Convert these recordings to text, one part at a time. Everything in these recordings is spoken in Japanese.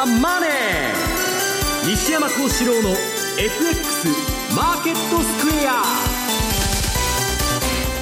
ザ・マネー」西山幸四郎の FX マーケットスクエア。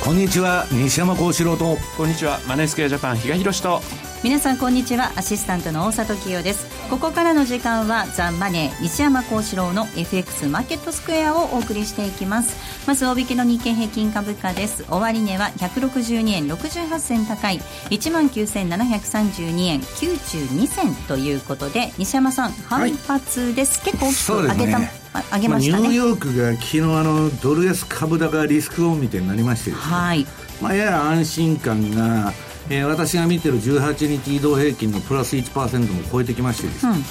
こんにちは西山幸四郎と。こんにちはマネースクエアジャパン比嘉宏と。皆さんこんにちは。アシスタントの大里清ですここからの時間はザ・マネー西山幸四郎の FX マーケットスクエアをお送りしていきます。まず大引けの日経平均株価です。終値は162円68銭高い。1万9732円92銭ということで西山さん反発です、はい、結構大きく上げた、ね、上げましたね、まあ、ニューヨークが昨日あのドル安株高リスクオンみたいになりましてね、はい。まあ、やや安心感がえー、私が見てる18日移動平均のプラス1%も超えてきましてですね、うん、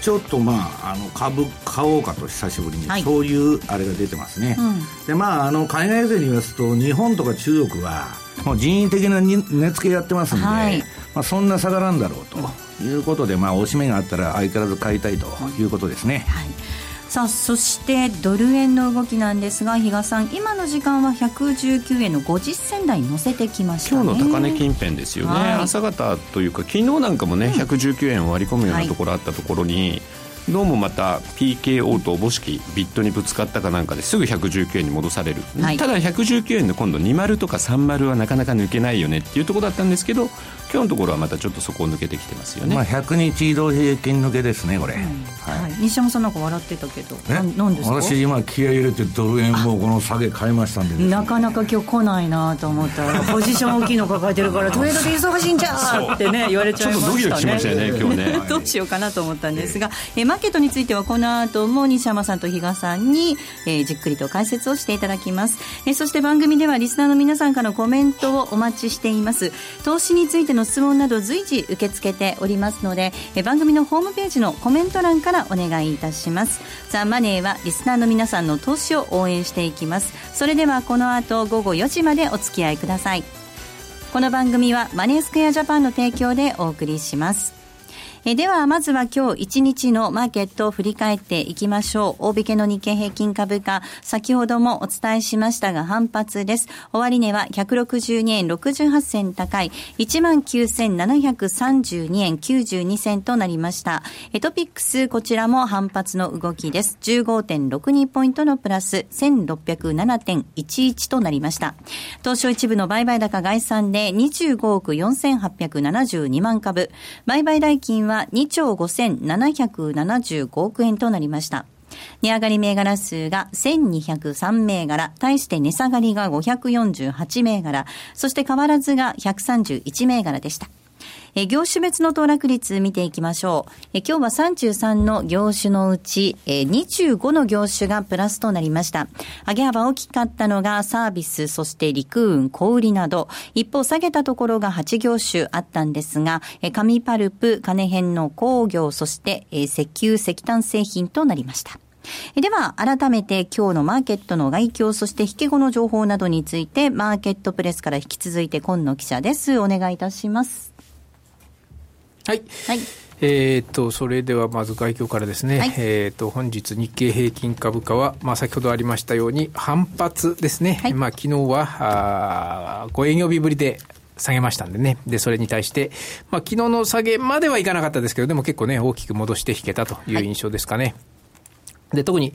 ちょっとまああの株買おうかと久しぶりに、はい、そういうあれが出てますね、うん、でまああの海外勢に言わすと日本とか中国はもう人為的な値付けやってますんで、はい、まあ、そんな下がらんだろうということで、まあ、おしめがあったら相変わらず買いたいということですね。はいさあそしてドル円の動きなんですが比嘉さん今の時間は119円の50銭台に乗せてきました、ね、今日の高値近辺ですよね、はい、朝方というか昨日なんかもね、うん、119円を割り込むようなところあったところに、はいどうもまた PKO とおぼしきビットにぶつかったかなんかですぐ119円に戻される、はい、ただ119円で今度20とか30はなかなか抜けないよねっていうところだったんですけど今日のところはまたちょっとそこを抜けてきてますよね、まあ、100日移動平均抜けですねこれ、うん、はい、西山さんなんか笑ってたけどなんですか？私今気合い入れてドル円もこの下げ買いましたんで、ね、なかなか今日来ないなと思ったらポジション大きいの抱えてるから トレードで忙しいんじゃってね言われちゃいましたね。ちょっとドキドキしましたよね今日ね。どうしようかなと思ったんですが、えマーケットについてはこの後も西山さんと比嘉さんに、えー、じっくりと解説をしていただきます、えー、そして番組ではリスナーの皆さんからのコメントをお待ちしています。投資についての質問など随時受け付けておりますので、えー、番組のホームページのコメント欄からお願いいたします。ザ・マネーはリスナーの皆さんの投資を応援していきます。それではこの後午後4時までお付き合いください。この番組はマネースクエアジャパンの提供でお送りします。えでは、まずは今日一日のマーケットを振り返っていきましょう。大引けの日経平均株価、先ほどもお伝えしましたが反発です。終値は162円68銭高い、19,732円92銭となりました。トピックス、こちらも反発の動きです。15.62ポイントのプラス、1607.11となりました。東証一部の売買高概算で25億4872万株、売買代金はは2兆5775億円となりました。値上がり銘柄数が1203銘柄、対して値下がりが548銘柄、そして変わらずが131銘柄でした。え業種別の騰落率見ていきましょう。え今日は33の業種のうち、え25の業種がプラスとなりました。上げ幅大きかったのがサービス、そして陸運、小売など、一方下げたところが8業種あったんですが、え紙パルプ、金編の工業、そしてえ石油、石炭製品となりました。では、改めて今日のマーケットの外況、そして引け後の情報などについて、マーケットプレスから引き続いて今野記者です。お願いいたします。はい。はい。えー、とそれではまず外況からですね、はい、えー、と本日、日経平均株価は、まあ、先ほどありましたように、反発ですね、はい、まあ昨日はあ5営業日ぶりで下げましたんでね。で、それに対して、まあ、昨日の下げまではいかなかったですけど、でも結構ね、大きく戻して引けたという印象ですかね。はいで、特に、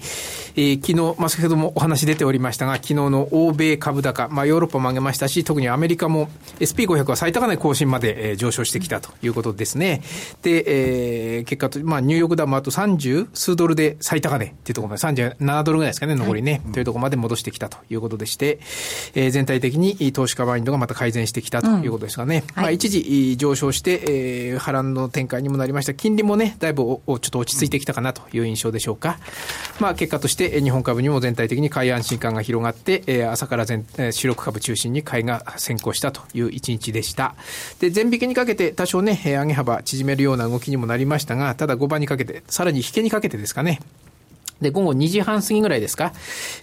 えー、昨日、まあ、先ほどもお話出ておりましたが、昨日の欧米株高、まあ、ヨーロッパも上げましたし、特にアメリカも SP500 は最高値更新まで、えー、上昇してきたということですね。で、えー、結果と、まあ、ニューヨークダウもあと30数ドルで最高値っていうところまで、37ドルぐらいですかね、残りね、はい、というところまで戻してきたということでして、えー、全体的に投資家マインドがまた改善してきたということですがね、うんはい、まあ、一時上昇して、えー、波乱の展開にもなりました。金利もね、だいぶちょっと落ち着いてきたかなという印象でしょうか。まあ、結果として日本株にも全体的に買い安心感が広がって、朝から全主力株中心に買いが先行したという一日でした。で、前引けにかけて多少ね、上げ幅縮めるような動きにもなりましたが、ただ5番にかけて、さらに引けにかけてですかね、で、午後2時半過ぎぐらいですか、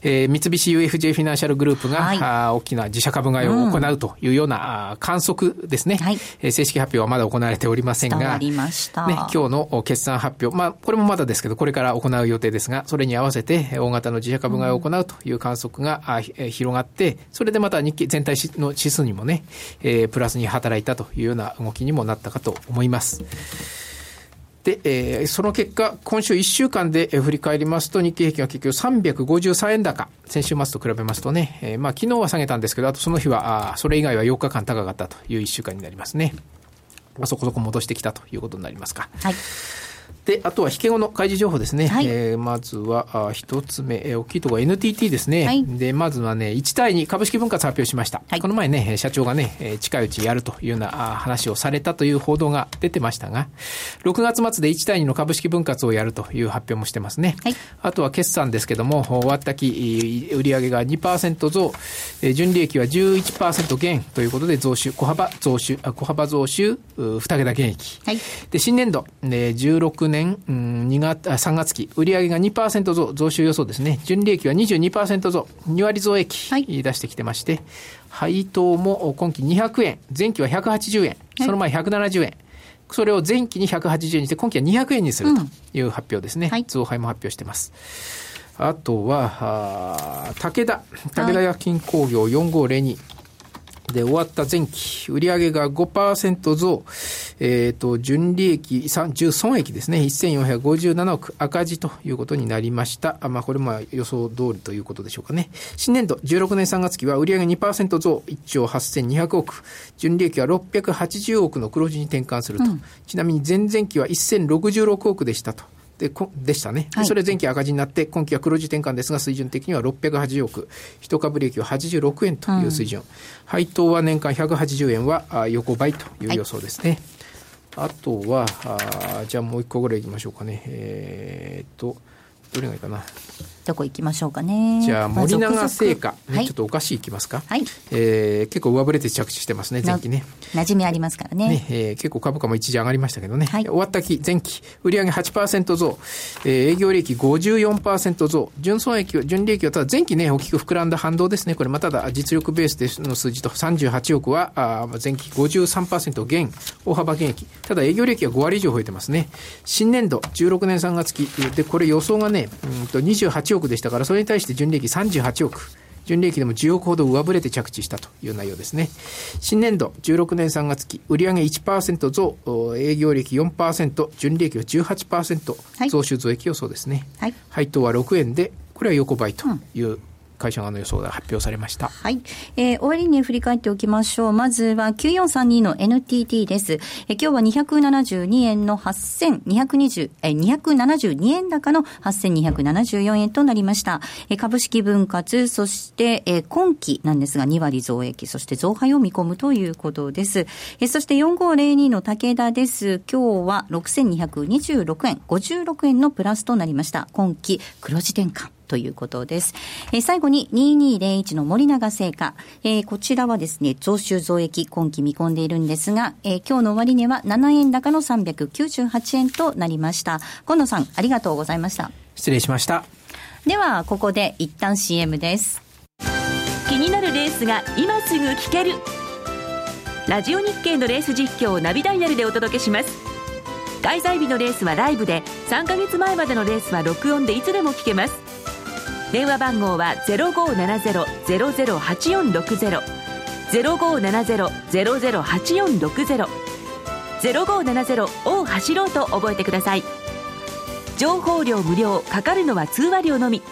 えー、三菱 UFJ フィナンシャルグループが、はい、あ大きな自社株買いを行うというような、うん、観測ですね、はい、えー、正式発表はまだ行われておりませんが、ありました。ね、今日の決算発表、まあ、これもまだですけど、これから行う予定ですが、それに合わせて大型の自社株買いを行うという観測が、うん、広がって、それでまた日経全体の指数にもね、えー、プラスに働いたというような動きにもなったかと思います。で、えー、その結果、今週1週間で振り返りますと、日経平均は結局353円高。先週末と比べますとね、えー、まあ昨日は下げたんですけど、あとその日は、あそれ以外は4日間高かったという1週間になりますね。まあ、そこそこ戻してきたということになりますか。はい。で、あとは引け後の開示情報ですね。はい、えー、まずは、一つ目、えー、大きいところ NTT ですね。はい、で、まずはね、1対2株式分割発表しました。はい、この前ね、社長がね、近いうちやるというような話をされたという報道が出てましたが、6月末で1対2の株式分割をやるという発表もしてますね。はい、あとは決算ですけども、終わった期、売上が2%増、純利益は11%減ということで増収、小幅増収、小幅増収、2桁減益。はい、で、新年度、16年年、うん、2月、3月期、売上が2%増、増収予想ですね。純利益は22%増、2割増益、はい、出してきてまして、配当も今期200円、前期は180円、その前170円。それを前期に180円にして、今期は200円にするという発表ですね。うんはい、増配も発表してます。あとは、あ武田、武田薬品工業4502。で、終わった前期、売上が5%増、えっ、ー、と、純利益、純損益ですね、1457億赤字ということになりました。あまあ、これも予想通りということでしょうかね。新年度、16年3月期は売上2%増、1兆8200億、純利益は680億の黒字に転換すると。うん、ちなみに前々期は1066億でしたと。ででしたね、はい、それ前期赤字になって、今期は黒字転換ですが、水準的には680億、一株利益は86円という水準、うん、配当は年間180円は横ばいという予想ですね。はい、あとはあ、じゃあもう一個ぐらいいきましょうかね。えー、っと、どれがいいかな。どこ行きましょうかね。じゃあ、森永製菓、ね、はい、ちょっとお菓子いきますか？はい。えー、結構上振れて着地してますね、前期ね。馴染みありますからね。ね、えー、結構株価も一時上がりましたけどね。はい、終わった期、前期、売上8%増、えー、営業利益54%増、純損益、純利益はただ前期ね、大きく膨らんだ反動ですね。これまただ実力ベースでの数字と38億は、あ前期53%減、大幅減益。ただ営業利益は5割以上増えてますね。新年度、16年3月期、で、これ予想がね、うんと28億億でしたから、それに対して純利益38億。純利益でも10億ほど上振れて着地したという内容ですね。新年度16年3月期、売上1%増、営業利益4%、純利益は18%、増収増益予想ですね。はい、配当は6円で、これは横ばいという会社側の予想が発表されました。はい。えー、終わりに振り返っておきましょう。まずは9432の NTT です。えー、今日は272円の8220、えー、272円高の8274円となりました。えー、株式分割、そして、えー、今期なんですが2割増益、そして増配を見込むということです。えー、そして4502の武田です。今日は6226円、56円のプラスとなりました。今期黒字転換。ということです。えー、最後に2201の森永製菓。えー、こちらはですね、増収増益今期見込んでいるんですが、えー、今日の終値は7円高の398円となりました。今野さん、ありがとうございました。失礼しました。では、ここで一旦 CM です。気になるレースが今すぐ聞ける。ラジオ日経のレース実況をナビダイヤルでお届けします。開催日のレースはライブで、3ヶ月前までのレースは録音でいつでも聞けます。電話番号は0570-008460 0570-008460 0570を走ろうと覚えてください。情報量無料かかるのは通話料のみ。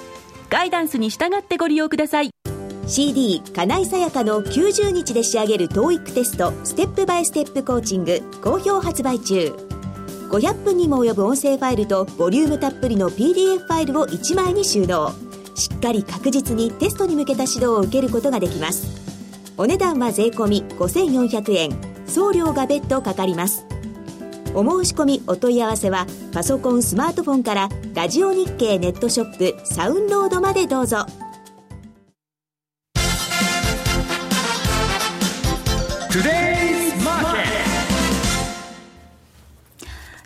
ガイダンスに従ってご利用ください。CD 金井さやかの90日で仕上げる TOEIC テストステップバイステップコーチング好評発売中。500分にも及ぶ音声ファイルとボリュームたっぷりの PDF ファイルを1枚に収納。しっかり確実にテストに向けた指導を受けることができます。お値段は税込5400円。送料が別途かかります。お申し込みお問い合わせはパソコンスマートフォンからラジオ日経ネットショップサウンロードまでどうぞ。トゥデイ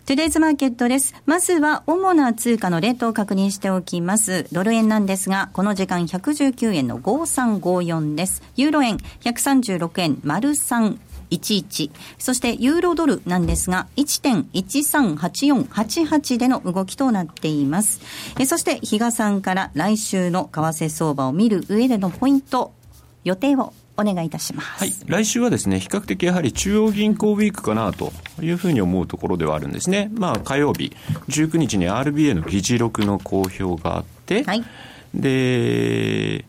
トゥデイズマーケットです。まずは主な通貨のレートを確認しておきます。ドル円なんですが、この時間119円の5354です。ユーロ円136円丸3 11そしてユーロドルなんですが1.138488での動きとなっていますえそして比嘉さんから来週の為替相場を見る上でのポイント予定をお願いいたします。はい。来週はですね、比較的やはり中央銀行ウィークかなというふうに思うところではあるんですね。まあ、火曜日、19日に RBA の議事録の公表があって、はい、で、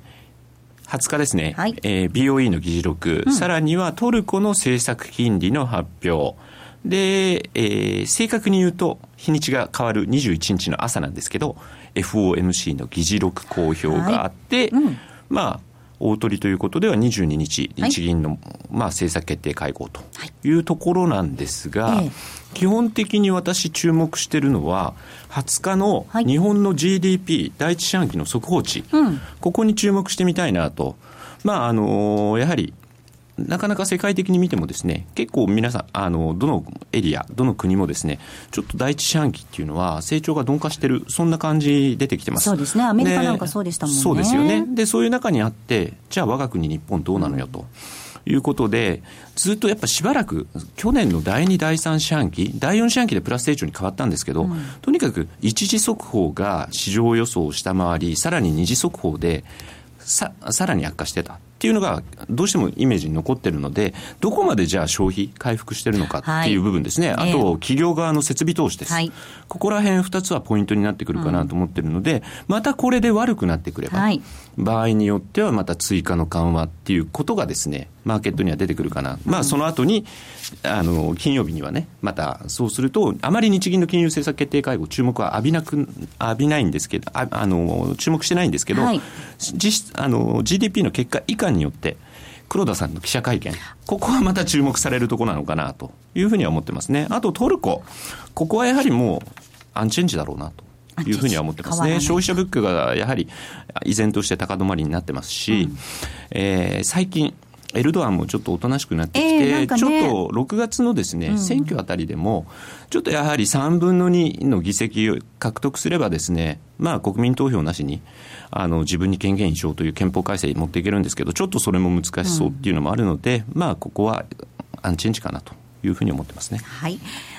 20日ですね、はい、えー、BOE の議事録、うん、さらにはトルコの政策金利の発表、で、えー、正確に言うと、日にちが変わる21日の朝なんですけど、FOMC の議事録公表があって、はいうん、まあ、大取ということでは22日、日銀の、はい、まあ、政策決定会合とい。うところなんですが、はい、基本的に私注目しているのは、20日の日本の GDP 第一四半期の速報値、うん、ここに注目してみたいなと。まあ、あのやはりなかなか世界的に見てもですね、結構皆さん、あの、どのエリア、どの国もですね、ちょっと第一四半期っていうのは成長が鈍化してる、そんな感じ出てきてます。そうですね。アメリカなんかそうでしたもんね。そうですよね。で、そういう中にあって、じゃあ我が国日本どうなのよと。いうことで、ずっとやっぱしばらく、去年の第2、第3四半期、第4四半期でプラス成長に変わったんですけど、うん、とにかく一次速報が市場予想を下回り、さらに二次速報でささらに悪化してた。っていうのがどうしてもイメージに残ってるので、どこまでじゃあ消費回復してるのかっていう部分ですね。はい、あと、企業側の設備投資です。はい、ここら辺2つはポイントになってくるかなと思ってるので、うん、またこれで悪くなってくれば、はい、場合によってはまた追加の緩和っていうことがですね、マーケットには出てくるかな。まあ、その後に、あの、金曜日にはね、またそうすると、あまり日銀の金融政策決定会合、注目は浴びなく、浴びないんですけど、ああの、注目してないんですけど、実質、あの、GDP の結果以下によって、黒田さんの記者会見、ここはまた注目されるところなのかなというふうには思ってますね。あとトルコ、ここはやはりもうアンチェンジだろうなと。いうふうには思ってますね。消費者物価がやはり依然として高止まりになってますし、うん、えー、最近、エルドアンもちょっとおとなしくなってきて、えーね、ちょっと6月のですね、うん、選挙あたりでも、ちょっとやはり3分の2の議席を獲得すればですね、まあ国民投票なしに、あの自分に権限移譲という憲法改正に持っていけるんですけど、ちょっとそれも難しそうっていうのもあるので、うん、まあここはアンチェンジかなというふうに思ってますね。はい。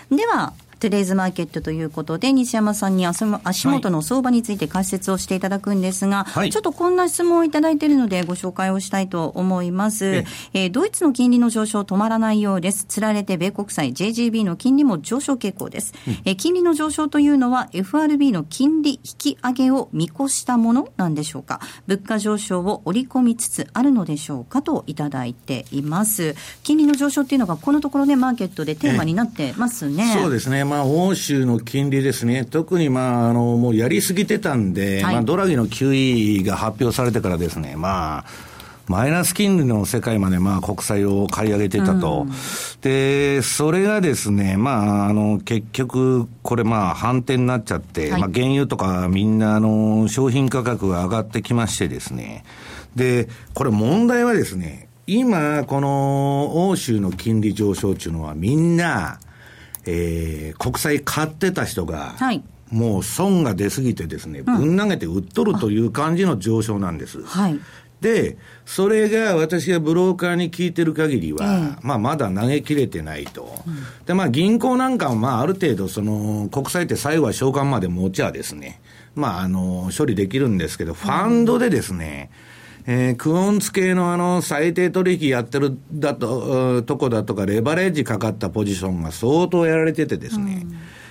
では、トゥデイズマーケットということで、西山さんに足元の相場について解説をしていただくんですが、はい、ちょっとこんな質問をいただいているので、ご紹介をしたいと思います。ええー、ドイツの金利の上昇止まらないようです。つられて米国債 JGB の金利も上昇傾向です。うん、えー、金利の上昇というのは FRB の金利引き上げを見越したものなんでしょうか？物価上昇を織り込みつつあるのでしょうかといただいています。金利の上昇っていうのがこのところね、マーケットでテーマになってますね。そうですね。まあ、欧州の金利ですね、特にまあ、あの、もうやりすぎてたんで、はい、まあ、ドラギの QE が発表されてからですね、まあ、マイナス金利の世界までまあ国債を買い上げてたと。うん、で、それがですね、まあ、あの、結局、これまあ反転になっちゃって、はい、まあ原油とかみんなあの、商品価格が上がってきましてですね。で、これ問題はですね、今、この欧州の金利上昇っていうのはみんな、えー、国債買ってた人が、はい、もう損が出すぎてですね、ぶん投げて売っとるという感じの上昇なんです。はい。で、それが私がブローカーに聞いてる限りは、えー、まあまだ投げ切れてないと。うん、で、まあ銀行なんかはまあある程度その国債って最後は償還まで持ちはですね、まああの、処理できるんですけど、ファンドでですね、うんえー、クオンツ系のあの、最低取引やってるだと、とこだとか、レバレッジかかったポジションが相当やられててですね、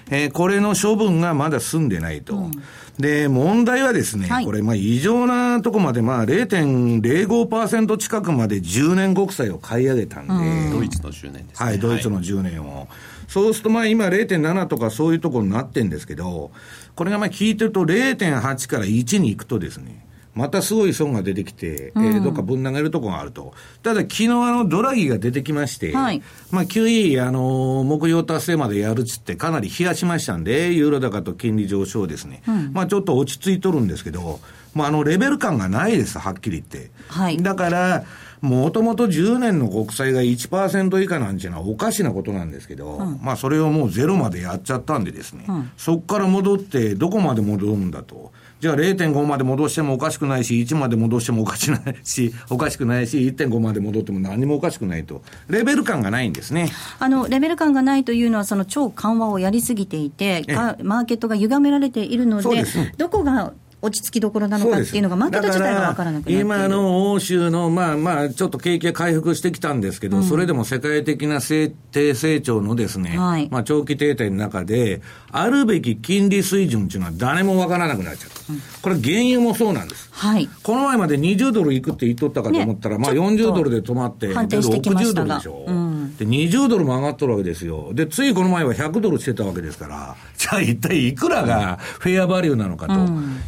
うん、えー、これの処分がまだ済んでないと。うん、で、問題はですね、はい、これ、まあ、異常なとこまで、まあ、0.05%近くまで10年国債を買い上げたんで、うん、ドイツの10年ですね。はい、ドイツの10年を。はい、そうすると、まあ、今0.7とかそういうところになってるんですけど、これがまあ聞いてると0.8から1に行くとですね、またすごい損が出てきて、うん、えー、どっかぶん投げるところがあると。ただ、昨日あの、ドラギが出てきまして、はい、まあ、QE、あの、目標達成までやるっつって、かなり冷やしましたんで、ユーロ高と金利上昇ですね。うん、まあ、ちょっと落ち着いとるんですけど、まあ、あの、レベル感がないです、はっきり言って。はい。だから、もともと10年の国債が1%以下なんていうのはおかしなことなんですけど、うん、まあそれをもうゼロまでやっちゃったんでですね、うん、そこから戻ってどこまで戻るんだと。じゃあ0.5まで戻してもおかしくないし、1まで戻してもおかしくないし、おかしくないし、1.5まで戻っても何もおかしくないと。レベル感がないんですね。あの、レベル感がないというのは、その超緩和をやりすぎていて、マーケットが歪められているので、でどこが落ち着きどころなのかっていうのが、マーケット自体が分からなくなって今の欧州の、まあまあ、ちょっと景気が回復してきたんですけど、うん、それでも世界的な低成長のですね、はい、まあ長期停滞の中で、あるべき金利水準っていうのは誰も分からなくなっちゃった。うん、これ原油もそうなんです。はい。この前まで20ドルいくって言っとったかと思ったら、ね、まあ40ドルで止まって、60ドルでしょ。うん、で、20ドルも上がっとるわけですよ。で、ついこの前は100ドルしてたわけですから、じゃあ一体いくらがフェアバリューなのかと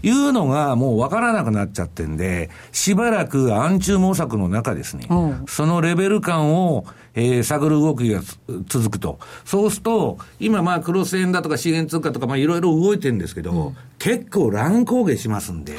いうのがもう分からなくなっちゃってんで、しばらく暗中模索の中ですね、そのレベル感を、えー、探る動きが続くと。そうすると、今まあクロス円だとか資源通貨とかまあいろいろ動いてるんですけど、うん、結構乱高下しますんで、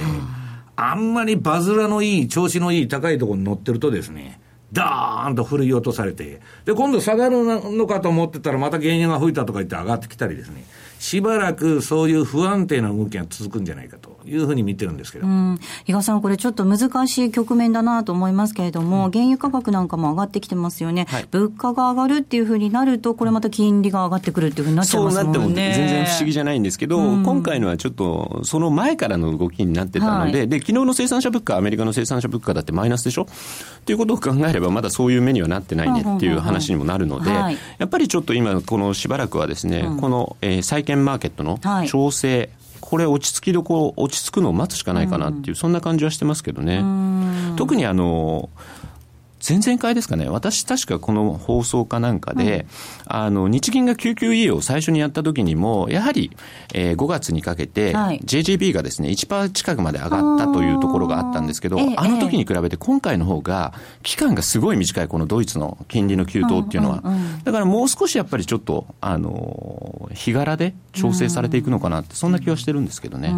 あんまりバズらのいい、調子のいい高いところに乗ってるとですね、ダーンと振り落とされて、で、今度下がるのかと思ってたらまた原油が吹いたとか言って上がってきたりですね。しばらくそういう不安定な動きが続くんじゃないかというふうに見てるんですけど。比嘉さん、これちょっと難しい局面だなと思いますけれども、うん、原油価格なんかも上がってきてますよね、はい、物価が上がるっていうふうになると、これまた金利が上がってくるっていうふうになっちゃいますもんね。そうなっても全然不思議じゃないんですけど、うん、今回のはちょっと、その前からの動きになってたので、はい、で、昨日の生産者物価、アメリカの生産者物価だってマイナスでしょ？ということを考えれば、まだそういう目にはなってないねっていう話にもなるので、やっぱりちょっと今、このしばらくはですね、うん、この、えー、債券マーケットの調整、はい、これ落ち着きどころ、落ち着くのを待つしかないかなっていう、そんな感じはしてますけどね。特にあの、前々回ですかね、私、確かこの放送かなんかで、うん、あの日銀が QQE を最初にやった時にも、やはり、えー、5月にかけて、はい、JGB がですね、1%近くまで上がったというところがあったんですけど、あの時に比べて今回の方が、期間がすごい短い、このドイツの金利の急騰っていうのは、だからもう少しやっぱりちょっと、あの日柄で調整されていくのかなって、そんな気はしてるんですけどね。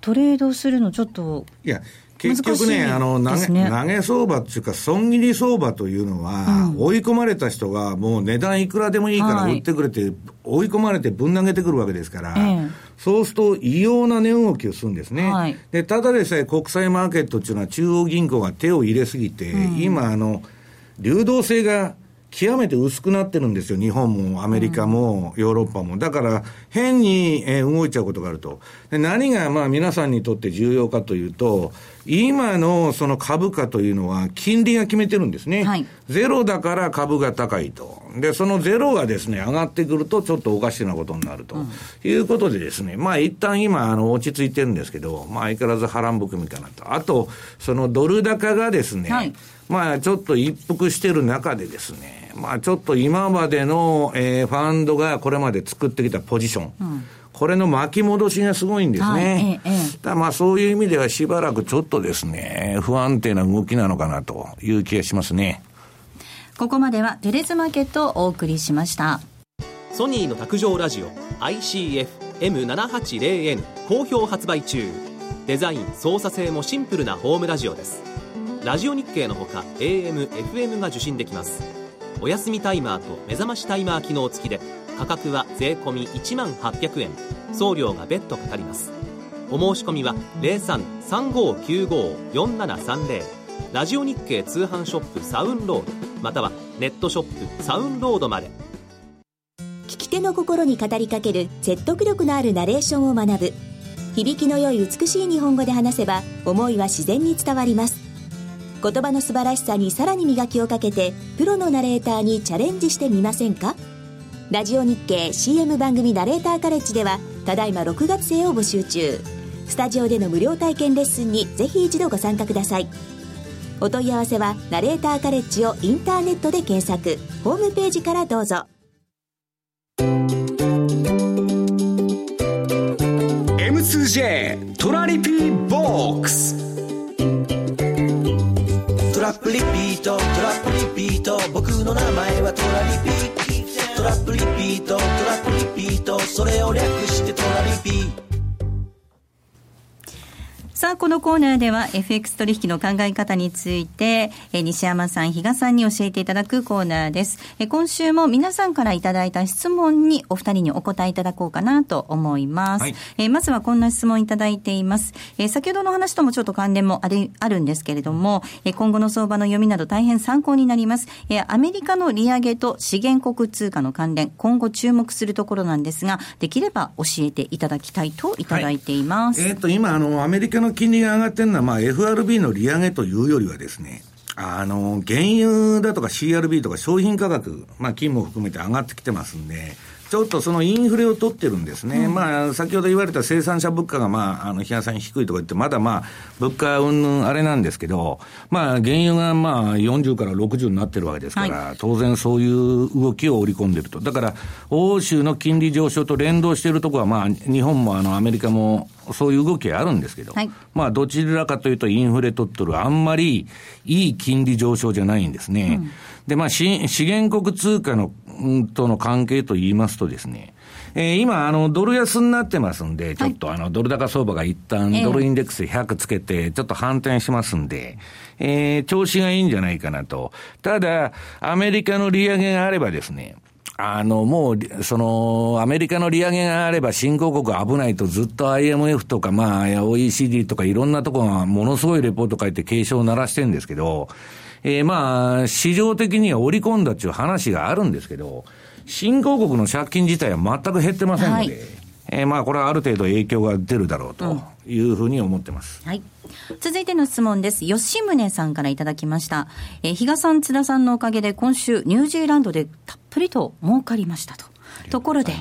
トレードするのちょっといや結局ね、あの投げ、投げ相場っていうか、損切り相場というのは、うん、追い込まれた人が、もう値段いくらでもいいから売ってくれて、はい、追い込まれてぶん投げてくるわけですから、えー、そうすると異様な値動きをするんですね。はい、で、ただでさえ国際マーケットっていうのは中央銀行が手を入れすぎて、うん、今、あの、流動性が極めて薄くなってるんですよ。日本もアメリカもヨーロッパも。だから、変に、え動いちゃうことがあると。で何がまあ皆さんにとって重要かというと、今のその株価というのは金利が決めてるんですね。はい、ゼロだから株が高いと。で、そのゼロがですね、上がってくるとちょっとおかしなことになると。うん、いうことでですね、まあ一旦今、あの、落ち着いてるんですけど、まあ相変わらず波乱含みかなと。あと、そのドル高がですね、はいまあ、ちょっと一服してる中でですね、まあ、ちょっと今までの、えー、ファンドがこれまで作ってきたポジション、うん、これの巻き戻しがすごいんですね。はいええ、だまあ、そういう意味ではしばらくちょっとですね、不安定な動きなのかなという気がしますね。ここまではテレスマーケットをお送りしました。ソニーの卓上ラジオ ICF-M780N 好評発売中。デザイン、操作性もシンプルなホームラジオです。ラジオ日経のほか AM、FM が受信できますお休みタイマーと目覚ましタイマー機能付きで価格は税込1万800円。送料が別途かかります。お申し込みは0335954730ラジオ日経通販ショップサウンロードまたはネットショップサウンロードまで。聞き手の心に語りかける説得力のあるナレーションを学ぶ。響きの良い美しい日本語で話せば思いは自然に伝わります。言葉の素晴らしさにさらに磨きをかけてプロのナレーターにチャレンジしてみませんか？ラジオ日経 CM 番組ナレーターカレッジではただいま6月生を募集中。スタジオでの無料体験レッスンにぜひ一度ご参加ください。お問い合わせはナレーターカレッジをインターネットで検索。ホームページからどうぞ。M2J トラリピーボックス。ラップリピート。トラップリピート。僕の名前はトラリピト。ラップリピート。トラップリピート。それを略してトラリピさあ、このコーナーでは FX 取引の考え方について、え西山さん、比嘉さんに教えていただくコーナーです。え今週も皆さんからいただいた質問にお二人にお答えいただこうかなと思います。はい、えまずはこんな質問いただいています。え先ほどの話ともちょっと関連もあるあるんですけれども、え今後の相場の読みなど大変参考になります。えアメリカの利上げと資源国通貨の関連、今後注目するところなんですが、できれば教えていただきたいといただいています。はい、えっ、ー、と、今、あの、アメリカの金利が上がってるのは、まあ、FRB の利上げというよりはですね、あの、原油だとか CRB とか商品価格、まあ、金も含めて上がってきてますんで、ちょっとそのインフレを取ってるんですね、うん、まあ、先ほど言われた生産者物価が、まあ、あの、日さん低いとか言って、まだまあ、物価うんぬんあれなんですけど、まあ、原油がまあ、40から60になってるわけですから、はい、当然そういう動きを織り込んでると。だから、欧州の金利上昇と連動しているところは、まあ、日本もあの、アメリカも、そういう動きあるんですけど、はい、まあ、どちらかというとインフレ取っとる、あんまりいい金利上昇じゃないんですね。うん、で、まあ、資源国通貨のとの関係と言いますとですね、えー、今、あの、ドル安になってますんで、ちょっとあの、ドル高相場が一旦ドルインデックス100つけて、ちょっと反転しますんで、えー、調子がいいんじゃないかなと。ただ、アメリカの利上げがあればですね、あの、もう、その、アメリカの利上げがあれば新興国危ないとずっと IMF とか、まあ、OECD とかいろんなところがものすごいレポート書いて警鐘を鳴らしてるんですけど、えー、まあ、市場的には織り込んだっていう話があるんですけど、新興国の借金自体は全く減ってませんので、はい、えー、まあ、これはある程度影響が出るだろうというふうに思ってます。うん、はい。続いての質問です。吉宗さんからいただきました。えー、比嘉さん、津田さんのおかげで今週、ニュージーランドでたっぷりと儲かりましたと。ところで、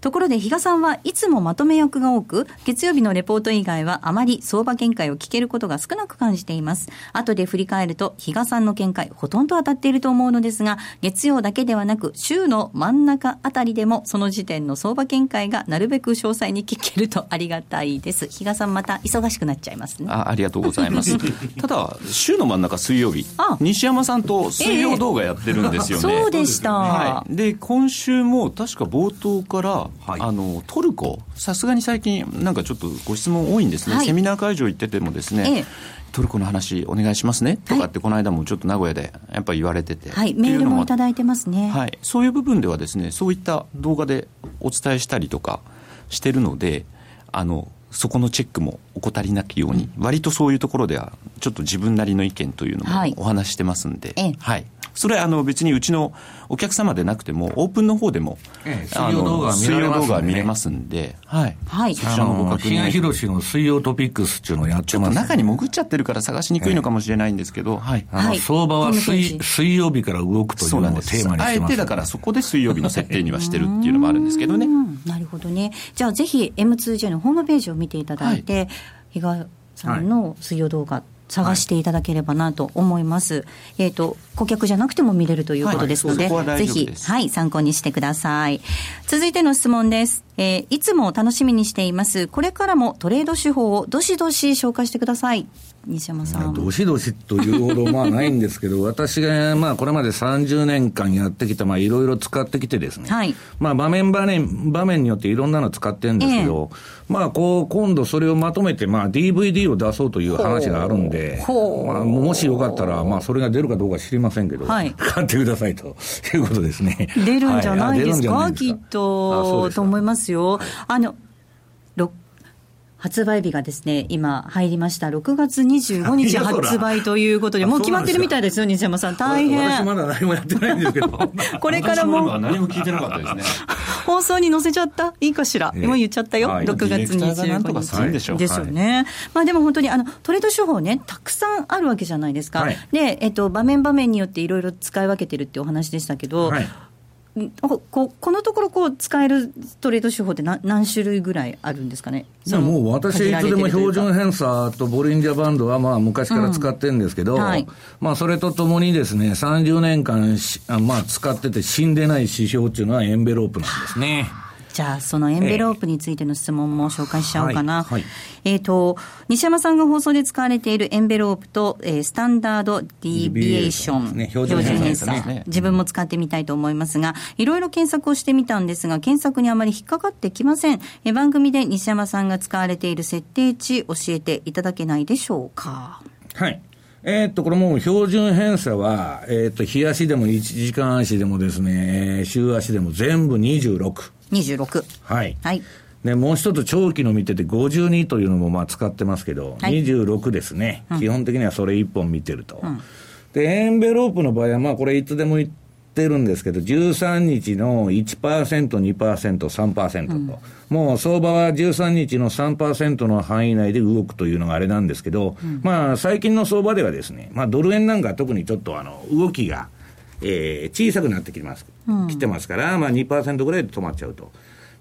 ところで、比嘉さんはいつもまとめ役が多く、月曜日のレポート以外はあまり相場見解を聞けることが少なく感じています。後で振り返ると、比嘉さんの見解、ほとんど当たっていると思うのですが、月曜だけではなく、週の真ん中あたりでも、その時点の相場見解がなるべく詳細に聞けるとありがたいです。比嘉さんまた忙しくなっちゃいますね。あありがとうございます。ただ、週の真ん中水曜日、西山さんと水曜動画やってるんですよね。えー、そうでした。はい。で、今週も確か冒頭から、はい、あの、トルコ、さすがに最近、なんかちょっとご質問多いんですね、はい、セミナー会場行っててもですね、ええ、トルコの話お願いしますね。とかって、この間もちょっと名古屋でやっぱり言われてて、はい、メールもいただいてますね、はい、そういう部分ではですね、そういった動画でお伝えしたりとかしてるので、あのそこのチェックも怠りなきように、割とそういうところでは、ちょっと自分なりの意見というのもお話してますんで、はい、はい、それはあの別にうちのお客様でなくても、オープンの方でも、ええ、水曜動画水曜動画見れますんで、はい。はい。そちらのご確認。東の水曜トピックスっていうのをやってます、ね、中に潜っちゃってるから探しにくいのかもしれないんですけど、はい。あの、相場は水水曜日から動くというのをテーマにしてます。あえてだからそこで水曜日の設定にはしてるっていうのもあるんですけどね。なるほどね。じゃあぜひ M2J のホームページを見ていただいて、はい、比嘉さんの水曜動画、はい探していただければなと思います。はい、えっ、ー、と、顧客じゃなくても見れるということですので、はい、ぜひ、はい、参考にしてください。続いての質問です。えー、いつも楽しみにしています。これからもトレード手法をどしどし紹介してください。西山さん。どしどしというほどまあないんですけど、私がまあこれまで30年間やってきた、まあいろいろ使ってきてですね、はい、まあ場面場面、場面によっていろんなの使ってるんですけど、えー、まあこう、今度それをまとめて、まあ DVD を出そうという話があるんで、まあ、もしよかったら、まあそれが出るかどうか知りませんけど、はい、買ってくださいということですね。出るんじゃないですか、はい、きっと、と思いますよ。あの発売日がですね、今入りました。6月25日発売ということで、もう決まってるみたいですよ、西山さん。大変。私まだ何もやってないんですけど。これからも。何も聞いてなかったですね。放送に載せちゃった？いいかしら、今言っちゃったよ？6月25日。ですよね。まあでも本当に、あの、トレード手法ね、たくさんあるわけじゃないですか。で、えっと、場面場面によっていろいろ使い分けてるっていうお話でしたけど、ここのところこう使えるトレード手法って何何種類ぐらいあるんですかね？もう私、いつでも標準偏差とボリンジャーバンドはまあ昔から使ってるんですけど、うん。はい、まあそれとともにですね、30年間まあ使ってて死んでない指標っていうのはエンベロープなんですね。じゃあ、そのエンベロープについての質問も紹介しちゃおうかな。えーはいはい、えっ、ー、と、西山さんが放送で使われているエンベロープと、えー、スタンダードディビエーション、ね、標準偏差、ね、自分も使ってみたいと思いますが、いろいろ検索をしてみたんですが、検索にあまり引っかかってきません。えー、番組で西山さんが使われている設定値教えていただけないでしょうか。はい。えー、っと、これもう標準偏差は、えー、っと、日足でも1時間足でもですね、週足でも全部26。26。はい。はい。で、もう一つ長期の見てて52というのもまあ使ってますけど、はい、26ですね、うん、基本的にはそれ1本見てると。うん、で、エンベロープの場合はまあこれいつでも言ってるんですけど、13日の1%、2%、3%と、うん、もう相場は13日の3%の範囲内で動くというのがあれなんですけど、うん、まあ最近の相場ではですね、まあドル円なんか特にちょっとあの動きが、えー、小さくなってきます、うん、来てますから、まあ2%ぐらいで止まっちゃうと。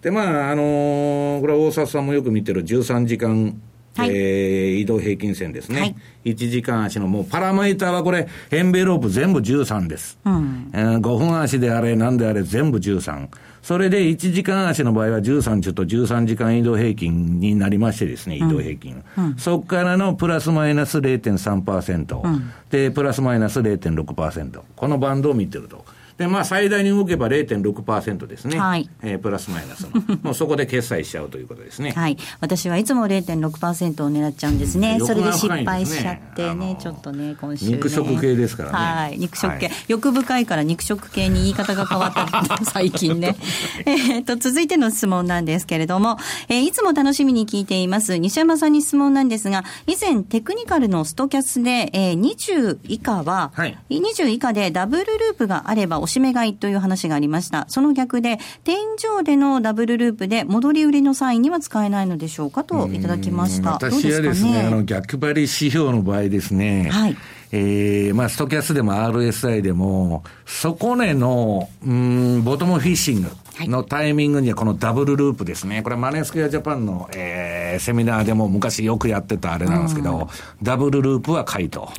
で、まあ、あのー、これは大沢さんもよく見てる13時間はい、えー、移動平均線ですね。はい、1時間足のもうパラメーターはこれ、エンベロープ全部13です。うん、えー、5分足であれ、なんであれ全部13。それで1時間足の場合は13ちょっと13時間移動平均になりましてですね、移動平均。うんうん、そこからのプラスマイナス0.3%、うん、で、プラスマイナス0.6%。このバンドを見てると。で、まあ、最大に動けば0.6%ですね。はい。えー、プラスマイナスの。もうそこで決済しちゃうということですね。はい。私はいつも0.6%を狙っちゃうんですね。それで失敗しちゃってね、ちょっとね、今週、ね、肉食系ですからね。はい。肉食系、はい、欲深いから肉食系に言い方が変わった 最近ね。えっと、続いての質問なんですけれども、えー、いつも楽しみに聞いています、西山さんに質問なんですが、以前テクニカルのストキャスで、えー、20以下は、はい、20以下でダブルループがあればおしめ買いという話がありました。その逆で、天井でのダブルループで戻り売りの際には使えないのでしょうかといただきました。私はですね、ねあの逆張り指標の場合ですね、はい。えー、まあ、ストキャスでも RSI でも、底値の、うん、ボトムフィッシングのタイミングにはこのダブルループですね。これマネースクエアジャパンの、えー、セミナーでも昔よくやってたあれなんですけど、ダブルループは買いと。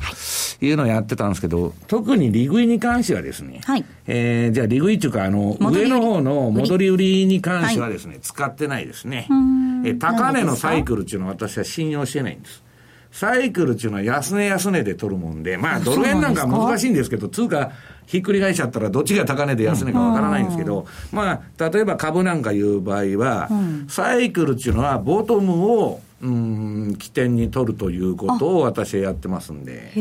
いうのをやってたんですけど、特に利食いに関してはですね、はい、えー、じゃあ利食いっていうか、あの、上の方の戻り売りに関してはですね、はい、使ってないですね。え高値のサイクルっていうのは私は信用してないんです。サイクルっていうのは安値安値で取るもんで、まあ、ドル円なんか難しいんですけど、通貨ひっくり返しちゃったら、どっちが高値で安値かわからないんですけど、まあ、例えば株なんかいう場合は、サイクルっていうのは、ボトムを、うん、起点に取るということを私はやってますんで、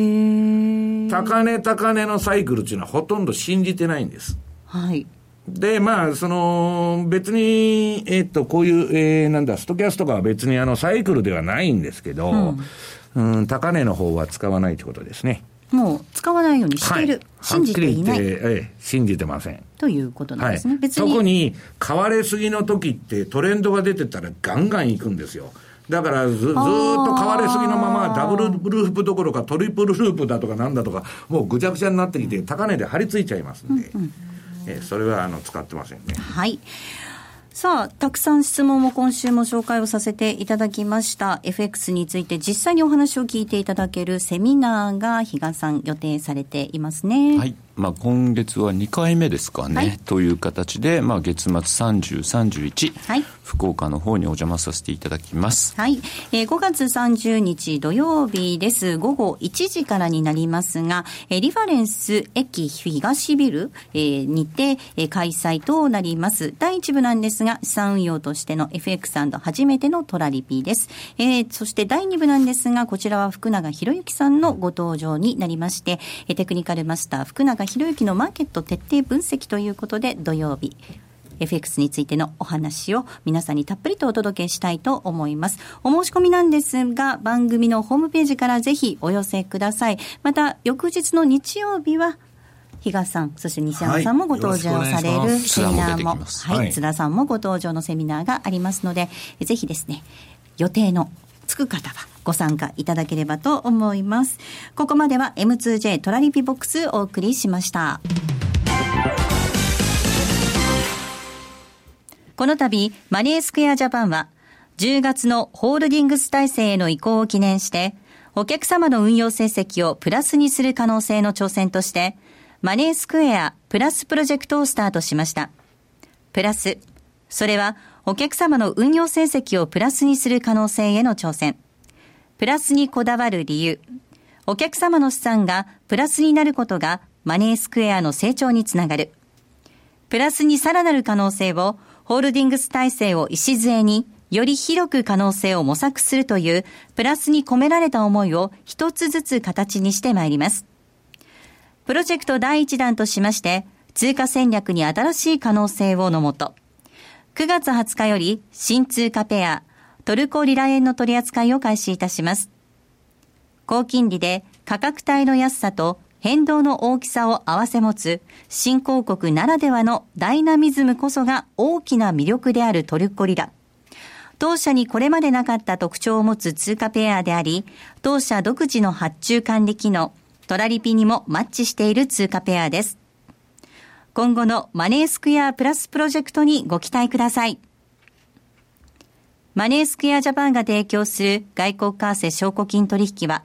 高値高値のサイクルっていうのはほとんど信じてないんです。はい。で、まあ、その、別に、えっと、こういう、えー、なんだ、ストキャスとかは別にあの、サイクルではないんですけど、うん、うん、高値の方は使わないということですね。もう使わないようにしている、はい、信じていない。ええ、信じてません。ということなんですね。はい、別に特に買われすぎの時ってトレンドが出てたらガンガン行くんですよ。だからずずっと買われすぎのままダブルループどころかトリプルループだとかなんだとかもうぐちゃぐちゃになってきて高値で張り付いちゃいますんで、うんうん、えそれはあの使ってませんね。はいさあ、たくさん質問も今週も紹介をさせていただきました。FX について実際にお話を聞いていただけるセミナーが比嘉さん予定されていますね。はい。まあ、今月は2回目ですかね、はい、という形で、まあ、月末30、31、はい、福岡の方にお邪魔させていただきます。はい。えー、5月30日土曜日です。午後1時からになりますが、えー、リファレンス駅東ビル、えー、にて、えー、開催となります。第1部なんですが、資産運用としての FX& 初めてのトラリピーです。えー、そして第2部なんですが、こちらは福永博之さんのご登場になりまして、えー、テクニカルマスター福永ひろゆきのマーケット徹底分析ということで土曜日 FX についてのお話を皆さんにたっぷりとお届けしたいと思います。お申し込みなんですが、番組のホームページからぜひお寄せください。また、翌日の日曜日は、比嘉さん、そして西山さんもご登場されるセミナーも、はい、津田さんもご登場のセミナーがありますので、ぜひですね、予定のつく方はご参加いただければと思います。ここまでは M2J トラリピボックスお送りしました。この度、マネースクエアジャパンは、10月のホールディングス体制への移行を記念して、お客様の運用成績をプラスにする可能性の挑戦として、マネースクエアプラスプロジェクトをスタートしました。プラス、それはお客様の運用成績をプラスにする可能性への挑戦。プラスにこだわる理由。お客様の資産がプラスになることがマネースクエアの成長につながる。プラスにさらなる可能性をホールディングス体制を礎により広く可能性を模索するというプラスに込められた思いを一つずつ形にしてまいります。プロジェクト第1弾としまして、通貨戦略に新しい可能性をのもと、9月20日より新通貨ペア、トルコリラ円の取り扱いを開始いたします。高金利で価格帯の安さと変動の大きさを合わせ持つ新興国ならではのダイナミズムこそが大きな魅力であるトルコリラ。当社にこれまでなかった特徴を持つ通貨ペアであり、当社独自の発注管理機能、トラリピにもマッチしている通貨ペアです。今後のマネースクエアプラスプロジェクトにご期待ください。マネースクエアジャパンが提供する外国為替証拠金取引は、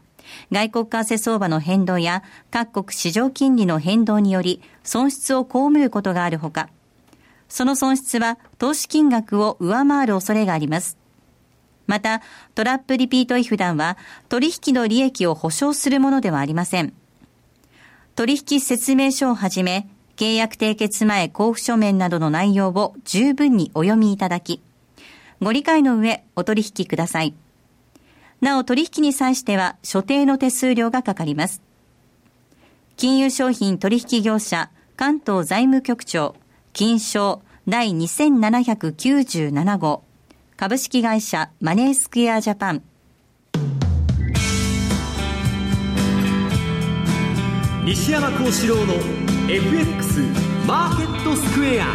外国為替相場の変動や各国市場金利の変動により損失を被ることがあるほか、その損失は投資金額を上回る恐れがあります。また、トラップリピート違反団は取引の利益を保証するものではありません。取引説明書をはじめ、契約締結前交付書面などの内容を十分にお読みいただき、ご理解の上お取引ください。なお取引に際しては所定の手数料がかかります。金融商品取引業者関東財務局長金賞第2797号株式会社マネースクエアジャパン西山幸四郎の FX マーケットスクエア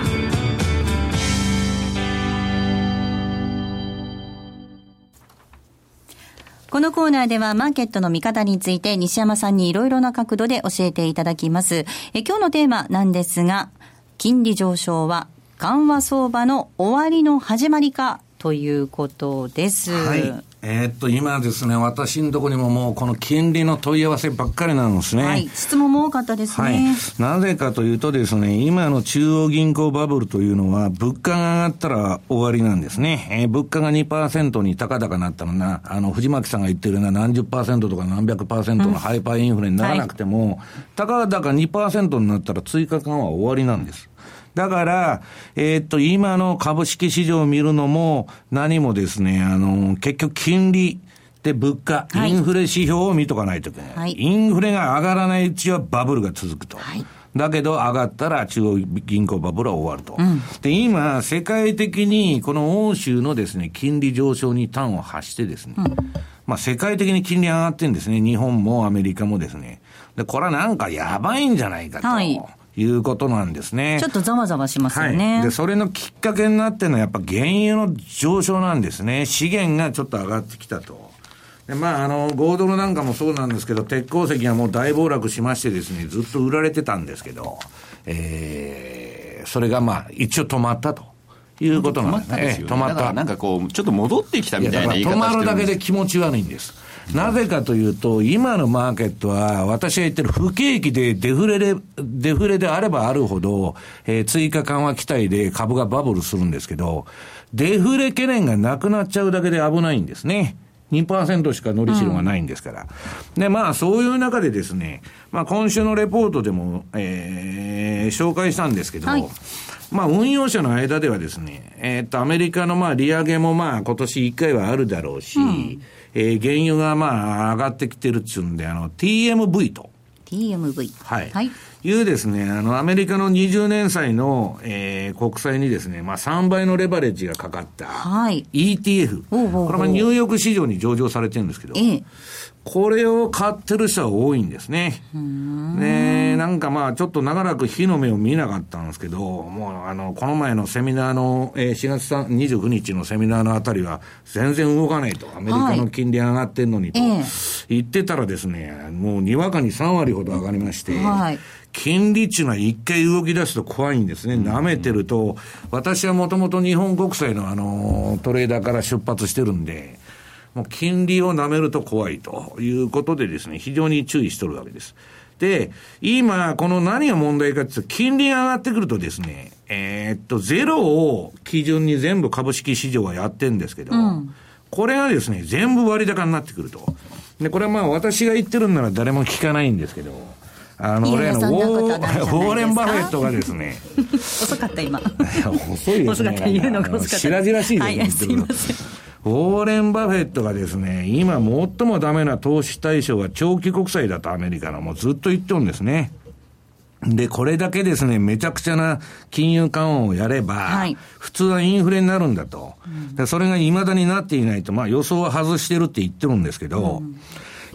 このコーナーではマーケットの見方について西山さんにいろいろな角度で教えていただきます。え今日のテーマなんですが、金利上昇は緩和相場の終わりの始まりかということです。はいえー、っと、今ですね、私のところにももうこの金利の問い合わせばっかりなんですね。はい、質問も多かったですね。はい。なぜかというとですね、今の中央銀行バブルというのは、物価が上がったら終わりなんですね。えー、物価が2%に高々なったのな、あの、藤巻さんが言ってるような何十パーセントとか何百パーセントのハイパーインフレにならなくても、うんはい、高々2%になったら追加緩和は終わりなんです。だから、えー、っと、今の株式市場を見るのも、何もですね、あの、結局金利、で、物価、インフレ指標を見とかないといけない。はい、インフレが上がらないうちはバブルが続くと。はいだけど上がったら中央銀行バブルは終わると。うん、で、今、世界的にこの欧州のですね、金利上昇に端を発してですね、うん、まあ世界的に金利上がってるんですね。日本もアメリカもですね。で、これはなんかやばいんじゃないかと。はいいうことなんですね。ちょっとざわざわしますよね。はい、で、それのきっかけになってるのはやっぱ原油の上昇なんですね。資源がちょっと上がってきたと。でまあ、あの、5ドルなんかもそうなんですけど、鉄鉱石がもう大暴落しましてですね、ずっと売られてたんですけど、えー、それがまあ、一応止まったと。いうことなんですね。止まった。なんかこう、ちょっと戻ってきたみたいな言い方止まるだけで気持ち悪いんです。なぜかというと、今のマーケットは、私が言ってる不景気でデフレで、デフレであればあるほど、えー、追加緩和期待で株がバブルするんですけど、デフレ懸念がなくなっちゃうだけで危ないんですね。2%しかのりしろがないんですから。うん、で、まあ、そういう中でですね、まあ、今週のレポートでも、えー、紹介したんですけど、はいまあ、運用者の間ではですね、えー、っと、アメリカのまあ、利上げもまあ、今年1回はあるだろうし、うん、えー、原油がまあ、上がってきてるっつうんで、あの、TMV と。TMV。はい。はい。いうですね、あの、アメリカの20年債の、えー、国債にですね、まあ、3倍のレバレッジがかかった、はい。ETF。おうおうおうこれはニューヨーク市場に上場されてるんですけど、ええ、これを買ってる人は多いんですね。ねなんかまあ、ちょっと長らく火の目を見なかったんですけど、もうあの、この前のセミナーの、えー、4月29日のセミナーのあたりは、全然動かないと。アメリカの金利上がってんのにと、言ってたらですね、もうにわかに3割ほど上がりまして、はい金利っていうのは一回動き出すと怖いんですね。舐めてると、私はもともと日本国債のあの、トレーダーから出発してるんで、もう金利を舐めると怖いということでですね、非常に注意しとるわけです。で、今、この何が問題かっていうと、金利が上がってくるとですね、えー、っと、ゼロを基準に全部株式市場はやってるんですけど、うん、これがですね、全部割高になってくると。で、これはまあ私が言ってるんなら誰も聞かないんですけど、あの、例のウォーレン・バフェットがですね。遅かった今。遅いですね。遅かった言うのが遅かった。白々しいですね。はい、すいません。ウォーレン・バフェットがですね、今最もダメな投資対象は長期国債だとアメリカのもうずっと言ってるんですね。で、これだけですね、めちゃくちゃな金融緩和をやれば、はい、普通はインフレになるんだと。うん、それが未だになっていないと、まあ予想は外してるって言ってるんですけど、うん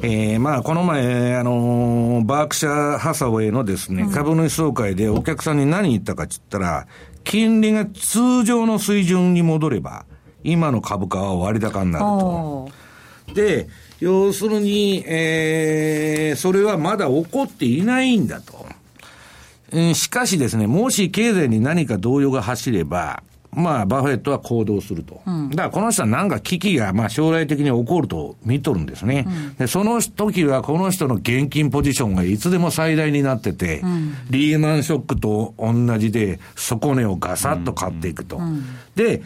えー、まあ、この前、あのー、バークシャー・ハサウェイのですね、株主総会でお客さんに何言ったかって言ったら、金利が通常の水準に戻れば、今の株価は割高になると。で、要するに、えー、それはまだ起こっていないんだと。しかしですね、もし経済に何か動揺が走れば、まあ、バフェットは行動すると。うん、だからこの人はなんか危機が、まあ、将来的に起こると見とるんですね。うん、で、その時はこの人の現金ポジションがいつでも最大になってて、うん、リーマンショックと同じで、底値をガサッと買っていくと。で、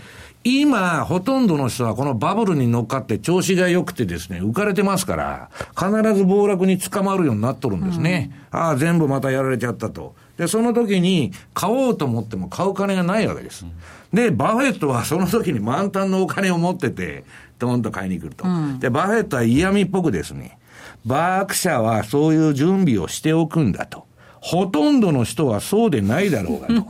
今、ほとんどの人はこのバブルに乗っかって調子が良くてですね、浮かれてますから、必ず暴落に捕まるようになっとるんですね。ああ、全部またやられちゃったと。で、その時に買おうと思っても買う金がないわけです。で、バフェットはその時に満タンのお金を持ってて、ドンと買いに来ると。うん、で、バフェットは嫌味っぽくですね、バークシャーはそういう準備をしておくんだと。ほとんどの人はそうでないだろうがと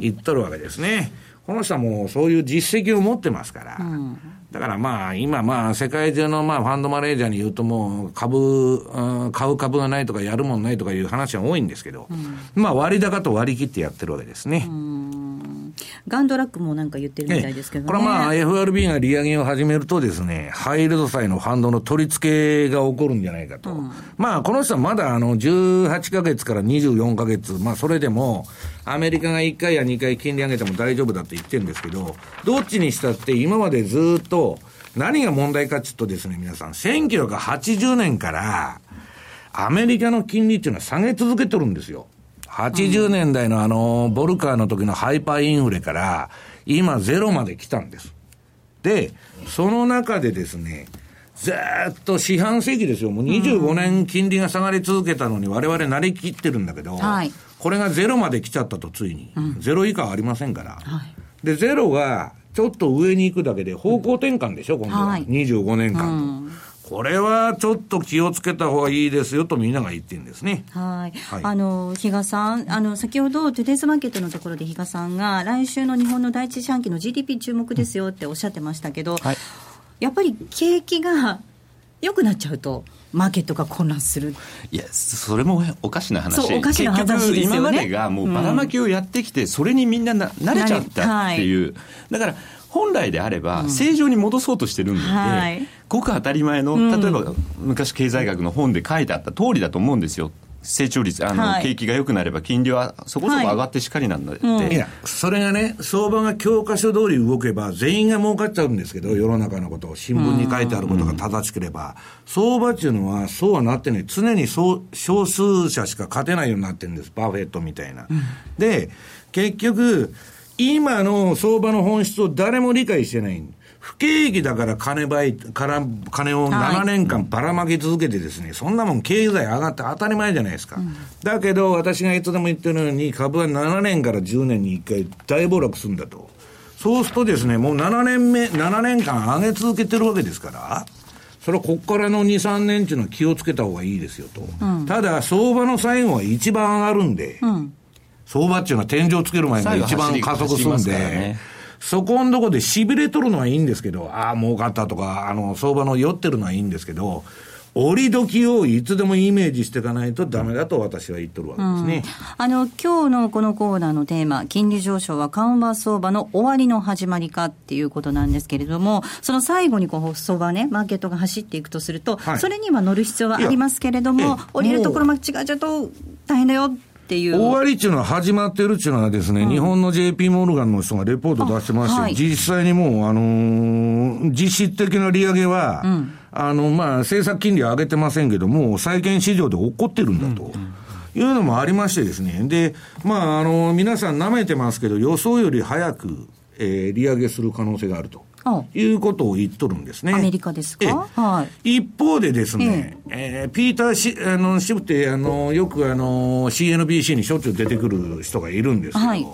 言っとるわけですね。この人はもうそういう実績を持ってますから。うんだからまあ、今まあ、世界中のまあ、ファンドマネージャーに言うともう、株、うん、買う株がないとか、やるもんないとかいう話は多いんですけど、うん、まあ、割高と割り切ってやってるわけですね。ガンドラックもなんか言ってるみたいですけどね。これはまあ、FRB が利上げを始めるとですね、ハイルド債のファンドの取り付けが起こるんじゃないかと。うん、まあ、この人はまだあの、18ヶ月から24ヶ月、まあ、それでも、アメリカが1回や2回金利上げても大丈夫だって言ってるんですけど、どっちにしたって今までずっと、何が問題かっていうとですね、皆さん、1980年から、アメリカの金利っていうのは下げ続けてるんですよ。80年代のあの、ボルカーの時のハイパーインフレから、今ゼロまで来たんです。で、その中でですね、ずっと四半世紀ですよ。もう25年金利が下がり続けたのに我々慣れきってるんだけど、はい、これがゼロまで来ちゃったとついに。うん、ゼロ以下はありませんから。はい、で、ゼロがちょっと上に行くだけで方向転換でしょ、今度は。はい、25年間と。うんこれはちょっと気をつけた方がいいですよとみんなが言ってるんですね。はい。はい、あの、比嘉さん、あの、先ほどトゥデイズマーケットのところで比嘉さんが、来週の日本の第一四半期の GDP 注目ですよっておっしゃってましたけど、はい、やっぱり景気が良くなっちゃうと、マーケットが混乱する。いやそれもおかしな話。おかしな話ですよ、ね、今までがもうばらまきをやってきて、うん、それにみんなな慣れちゃったっていう、はい、だから本来であれば正常に戻そうとしてるんで、うんはい、ごく当たり前の例えば昔経済学の本で書いてあった通りだと思うんですよ成長率、あの、はい、景気が良くなれば金利はそこそこ上がってしかりなんで、はいうん、いや、それがね、相場が教科書通り動けば全員が儲かっちゃうんですけど、世の中のことを、新聞に書いてあることが正しければ、相場っていうのはそうはなってない。常にそう少数者しか勝てないようになってるんです。バフェットみたいな。うん、で、結局、今の相場の本質を誰も理解してない。不景気だから金ばい、から金を7年間ばらまき続けてですね、はい、そんなもん経済上がって当たり前じゃないですか。うん、だけど、私がいつでも言ってるように、株は7年から10年に1回大暴落するんだと。そうするとですね、もう7年目、7年間上げ続けてるわけですから、それはここからの2、3年っていうのは気をつけた方がいいですよと。うん、ただ、相場の最後は一番上がるんで、うん、相場っていうのは天井つける前が一番加速するんで、そこのとこで痺れとるのはいいんですけど、ああ、儲かったとか、あの、相場の酔ってるのはいいんですけど、折り時をいつでもイメージしていかないとだめだと私は言ってるわけですね、うん、あの今日のこのコーナーのテーマ、金利上昇は緩和相場の終わりの始まりかっていうことなんですけれども、その最後にこう相場ね、マーケットが走っていくとすると、はい、それには乗る必要はありますけれども、降りるところまで違っちゃうと大変だよっていう。終わりっていうのは始まってるっていうのはですね、うん、日本の JP モルガンの人がレポート出してまして、はい、実際にもう、あのー、実質的な利上げは、うん、あの、まあ、政策金利は上げてませんけども、債券市場で起こってるんだと。うんいうのもありましてですね。で、まあ、あの、皆さん舐めてますけど、予想より早く、えー、利上げする可能性があると。いうことを言っとるんですね。アメリカですか、はい、一方でですね、ええー、ピーターシあのシブって、あの、よくあの、CNBC にしょっちゅう出てくる人がいるんですけど、はい、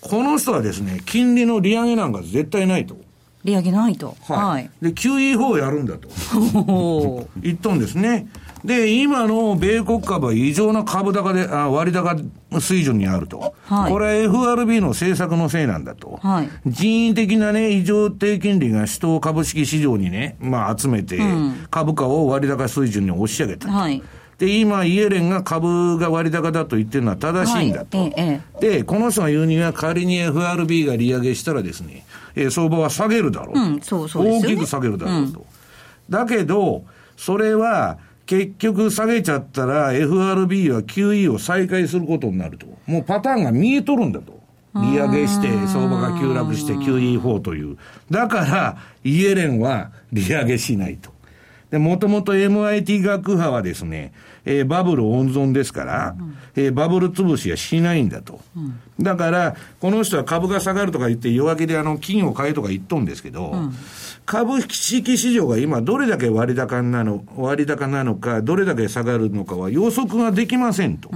この人はですね、金利の利上げなんか絶対ないと。利上げないと。はい。で、QE4 やるんだと。言っとんですね。で、今の米国株は異常な株高で、あ割高水準にあると。はい、これは FRB の政策のせいなんだと。はい、人為的なね、異常低金利が首都株式市場にね、まあ集めて、株価を割高水準に押し上げたと。はいで、今、イエレンが株が割高だと言ってるのは正しいんだと。はいええ、で、この人が言うには仮に FRB が利上げしたらですね、えー、相場は下げるだろう。うん、そうそう、ね、大きく下げるだろうと。うん、だけど、それは、結局下げちゃったら FRB は QE を再開することになると。もうパターンが見えとるんだと。利上げして、相場が急落して QE4 という。だから、イエレンは利上げしないと。で、もともと MIT 学派はですね、えー、バブル温存ですから、うん、えー、バブル潰しはしないんだと。うん、だから、この人は株が下がるとか言って弱気であの、金を買えとか言っとんですけど、うん、株式市場が今どれだけ割高なの、割高なのか、どれだけ下がるのかは予測ができませんと。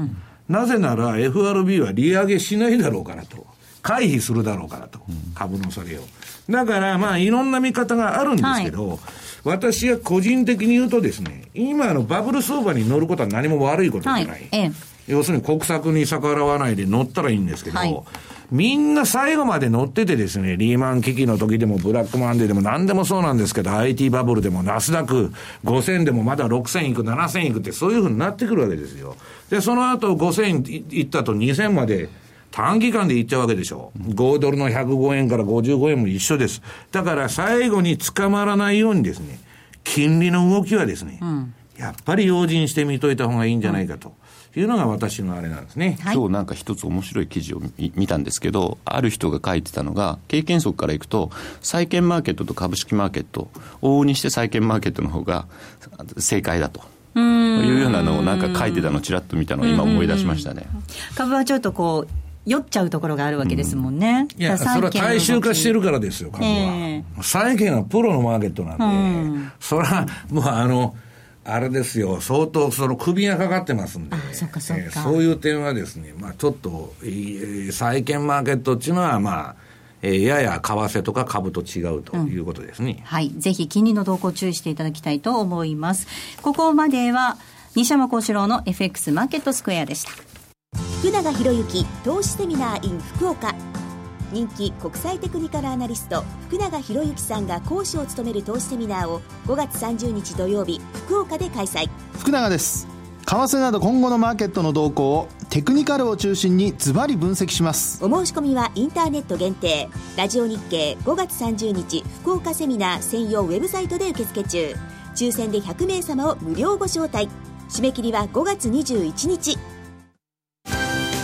なぜなら FRB は利上げしないだろうからと。回避するだろうからと。株の下げを。だから、まあ、いろんな見方があるんですけど、はい私は個人的に言うとですね、今のバブル相場に乗ることは何も悪いことじゃない。はいええ、要するに国策に逆らわないで乗ったらいいんですけど、はい、みんな最後まで乗っててですね、リーマン危機の時でもブラックマンデーでも何でもそうなんですけど、IT バブルでもナスダック5000でもまだ6000いく、7000いくってそういうふうになってくるわけですよ。で、その後5000いったと2000まで短期間でいっちゃうわけでしょ。5ドルの105円から55円も一緒です。だから最後に捕まらないようにですね、金利の動きはですね、うん、やっぱり用心して見といた方がいいんじゃないかと。いうのが私のあれなんですね、はい、今日なんか一つ面白い記事を見たんですけど、ある人が書いてたのが、経験則からいくと、債券マーケットと株式マーケット、往々にして債券マーケットの方が正解だと。いうようなのをなんか書いてたのをちらっと見たのを今思い出しましたね。株はちょっとこう酔っちゃうところがあるわけですもんね。うん、いや、それは大衆化してるからですよ、株は。えー、債券はプロのマーケットなんで、うん、それは、もうあの、あれですよ、相当その首がかかってますんで、そかそか、えー、そういう点はですね、まあちょっと、えー、債券マーケットっていうのは、まあ、えー、やや為替とか株と違うということですね、うん、はい。ぜひ金利の動向注意していただきたいと思います。ここまでは、西山幸四郎の FX マーケットスクエアでした。福永博之投資セミナー in 福岡人気国際テクニカルアナリスト福永博之さんが講師を務める投資セミナーを5月30日土曜日福岡で開催。福永です。為替など今後のマーケットの動向をテクニカルを中心にズバリ分析します。お申し込みはインターネット限定。ラジオ日経5月30日福岡セミナー専用ウェブサイトで受付中。抽選で100名様を無料ご招待。締め切りは5月21日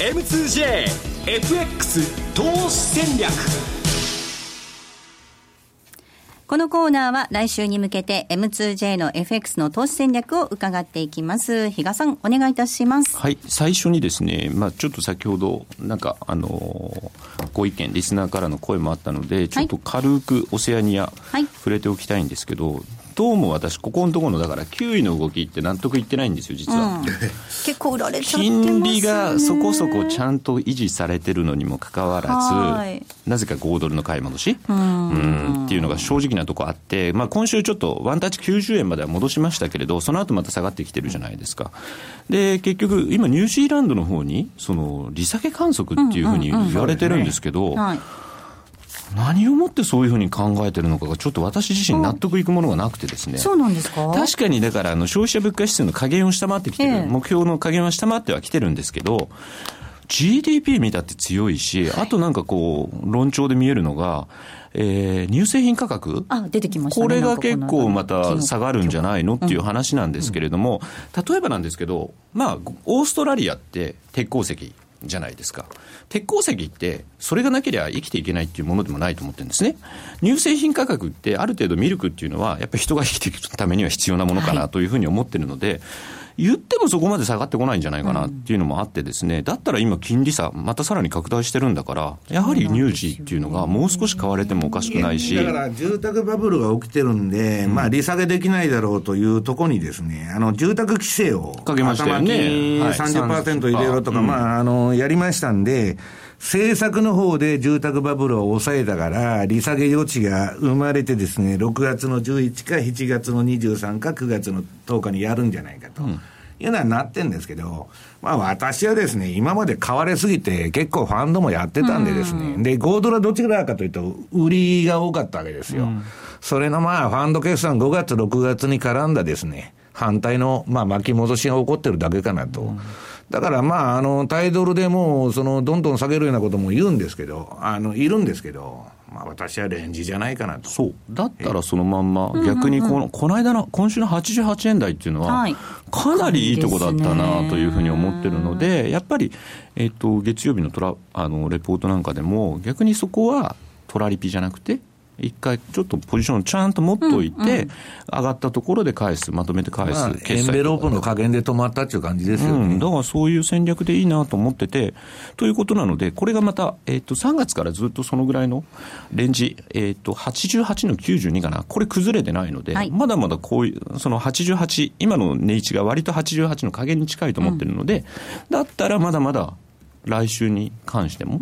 M2JFX 投資戦略このコーナーは来週に向けて M2J の FX の投資戦略を伺っていきます。比嘉さん、お願いいたします。はい、最初にですね、まあちょっと先ほど、なんか、あのご意見、リスナーからの声もあったので、ちょっと軽くオセアニア、はい、触れておきたいんですけど、どうも私、ここのところの、だから、9位の動きって納得いってないんですよ、実は。うん、結構売られちゃって金利がそこそこちゃんと維持されてるのにもかかわらず、なぜか5ドルの買い戻し？うん。っていうのが正直なとこあって、まあ、今週ちょっとワンタッチ90円までは戻しましたけれど、その後また下がってきてるじゃないですか。で、結局、今、ニュージーランドの方に、その、利下げ観測っていうふうに言われてるんですけど、何をもってそういうふうに考えてるのかがちょっと私自身納得いくものがなくてですね。そうなんですか？確かにだからあの消費者物価指数の加減を下回ってきてる、え目標の加減は下回ってはきてるんですけど、GDP 見たって強いし、あとなんかこう、論調で見えるのが、えー、乳製品価格あ出てきました、ね、これが結構また下がるんじゃないのっていう話なんですけれども、例えばなんですけど、まあ、オーストラリアって鉄鉱石じゃないですか。鉄鉱石って、それがなければ生きていけないっていうものでもないと思ってるんですね。乳製品価格って、ある程度ミルクっていうのは、やっぱり人が生きていくためには必要なものかなというふうに思ってるので、はい言ってもそこまで下がってこないんじゃないかなっていうのもあってですね、だったら今金利差、またさらに拡大してるんだから、やはり乳児っていうのがもう少し買われてもおかしくないし。だから住宅バブルが起きてるんで、うん、まあ利下げできないだろうというところにですね、あの住宅規制をかけましたよね。30%入れろとか、まああの、やりましたんで、政策の方で住宅バブルを抑えたから、利下げ余地が生まれてですね、6月の11か7月の23か9月の10日にやるんじゃないかと。うんいうのはなってんですけど、まあ私はですね、今まで買われすぎて結構ファンドもやってたんでですね、で、5ドルはどちらかというと、売りが多かったわけですよ。うん、それのまあ、ファンド決算5月、6月に絡んだですね、反対の、まあ、巻き戻しが起こってるだけかなと。うんだからまあ、あの、タイドルでもう、その、どんどん下げるようなことも言うんですけど、あの、いるんですけど、まあ私はレンジじゃないかなと。そう。だったらそのまんま、逆にこの、この間の、今週の88円台っていうのは、かなりいいとこだったなというふうに思ってるので、やっぱり、えっ、と、月曜日のトラ、あの、レポートなんかでも、逆にそこは、トラリピじゃなくて、一回ちょっとポジションちゃんと持っといて、うんうん、上がったところで返す、まとめて返す、まあ、エンベロープの加減で止まったっていう感じですよね、うん、だからそういう戦略でいいなと思ってて、ということなので、これがまた、えー、と3月からずっとそのぐらいのレンジ、えー、と88の92かな、これ崩れてないので、はい、まだまだこういう、その88、今の値位置が割と88の加減に近いと思ってるので、うん、だったらまだまだ来週に関しても、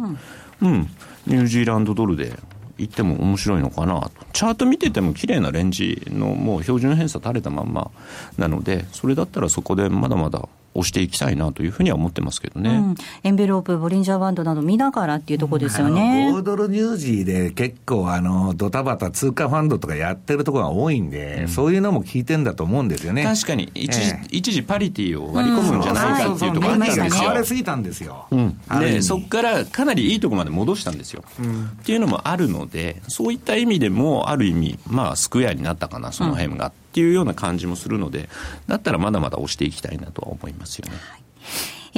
うん、うん、ニュージーランドドルで行っても面白いのかなと。チャート見てても綺麗なレンジのもう標準偏差垂れたまんまなので、それだったらそこでまだまだ押していきたいなというふうには思ってますけどね、うん、エンベロープ、ボリンジャーバンドなど見ながらっていうところですよね。5ドルニュージーで結構あのドタバタ通貨ファンドとかやってるところが多いんで、うん、そういうのも聞いてんだと思うんですよね。確かに一時、えー、一時パリティを割り込むんじゃないかっていうところあったん。ですよ。買われすぎたんですよ。うん、でそこからかなりいいところまで戻したんですよ、うん、っていうのもあるので、そういった意味でもある意味まあスクエアになったかなその辺が。っていうような感じもするので、だったらまだまだ押していきたいなとは思いますよね。はい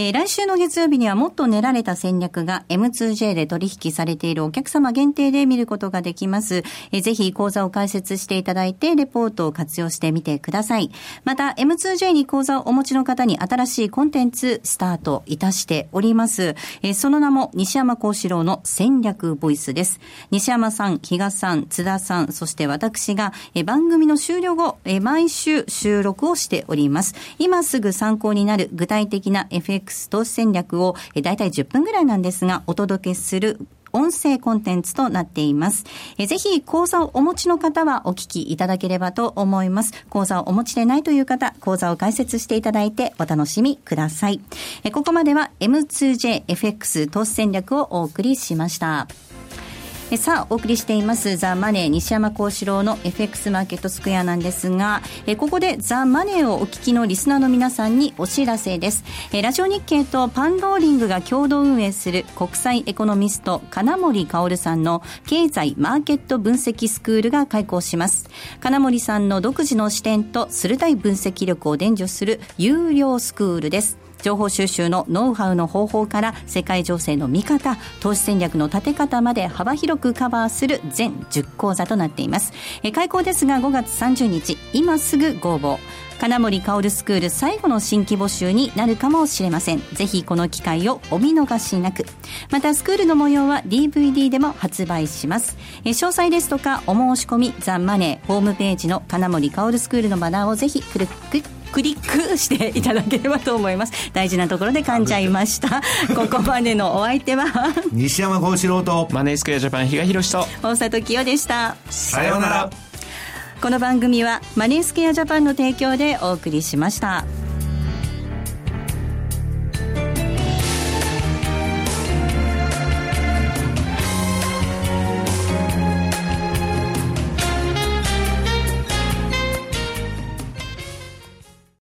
えー、来週の月曜日にはもっと練られた戦略が M2J で取引されているお客様限定で見ることができます。えー、ぜひ講座を開設していただいて、レポートを活用してみてください。また、M2J に講座をお持ちの方に新しいコンテンツスタートいたしております。えー、その名も西山幸四郎の戦略ボイスです。西山さん、比嘉さん、津田さん、そして私が、えー、番組の終了後、えー、毎週収録をしております。今すぐ参考になる具体的な FX FX 投資戦略を、え大体10分ぐらいなんですが、お届けする音声コンテンツとなっています。えぜひ講座をお持ちの方はお聞きいただければと思います。講座をお持ちでないという方、講座を開設していただいてお楽しみください。えここまでは M2JFX 投資戦略をお送りしました。さあ、お送りしていますザ・マネー西山幸四郎の FX マーケットスクエアなんですが、えここでザ・マネーをお聞きのリスナーの皆さんにお知らせです。えラジオ日経とパンローリングが共同運営する国際エコノミスト金森薫さんの経済マーケット分析スクールが開講します。金森さんの独自の視点と鋭い分析力を伝授する有料スクールです。情報収集のノウハウの方法から世界情勢の見方投資戦略の立て方まで幅広くカバーする全10講座となっています。え開講ですが5月30日今すぐご応募金森薫スクール最後の新規募集になるかもしれません。ぜひこの機会をお見逃しなく。またスクールの模様は DVD でも発売します。え詳細ですとかお申し込みザ・マネーホームページの金森薫スクールのバナーをぜひクリック。クリックしていただければと思います。大事なところで噛んじゃいました。ここまでのお相手は。西山幸四郎と。マネースクエアジャパン比嘉宏と。大里清でした。さようなら。この番組はマネースクエアジャパンの提供でお送りしました。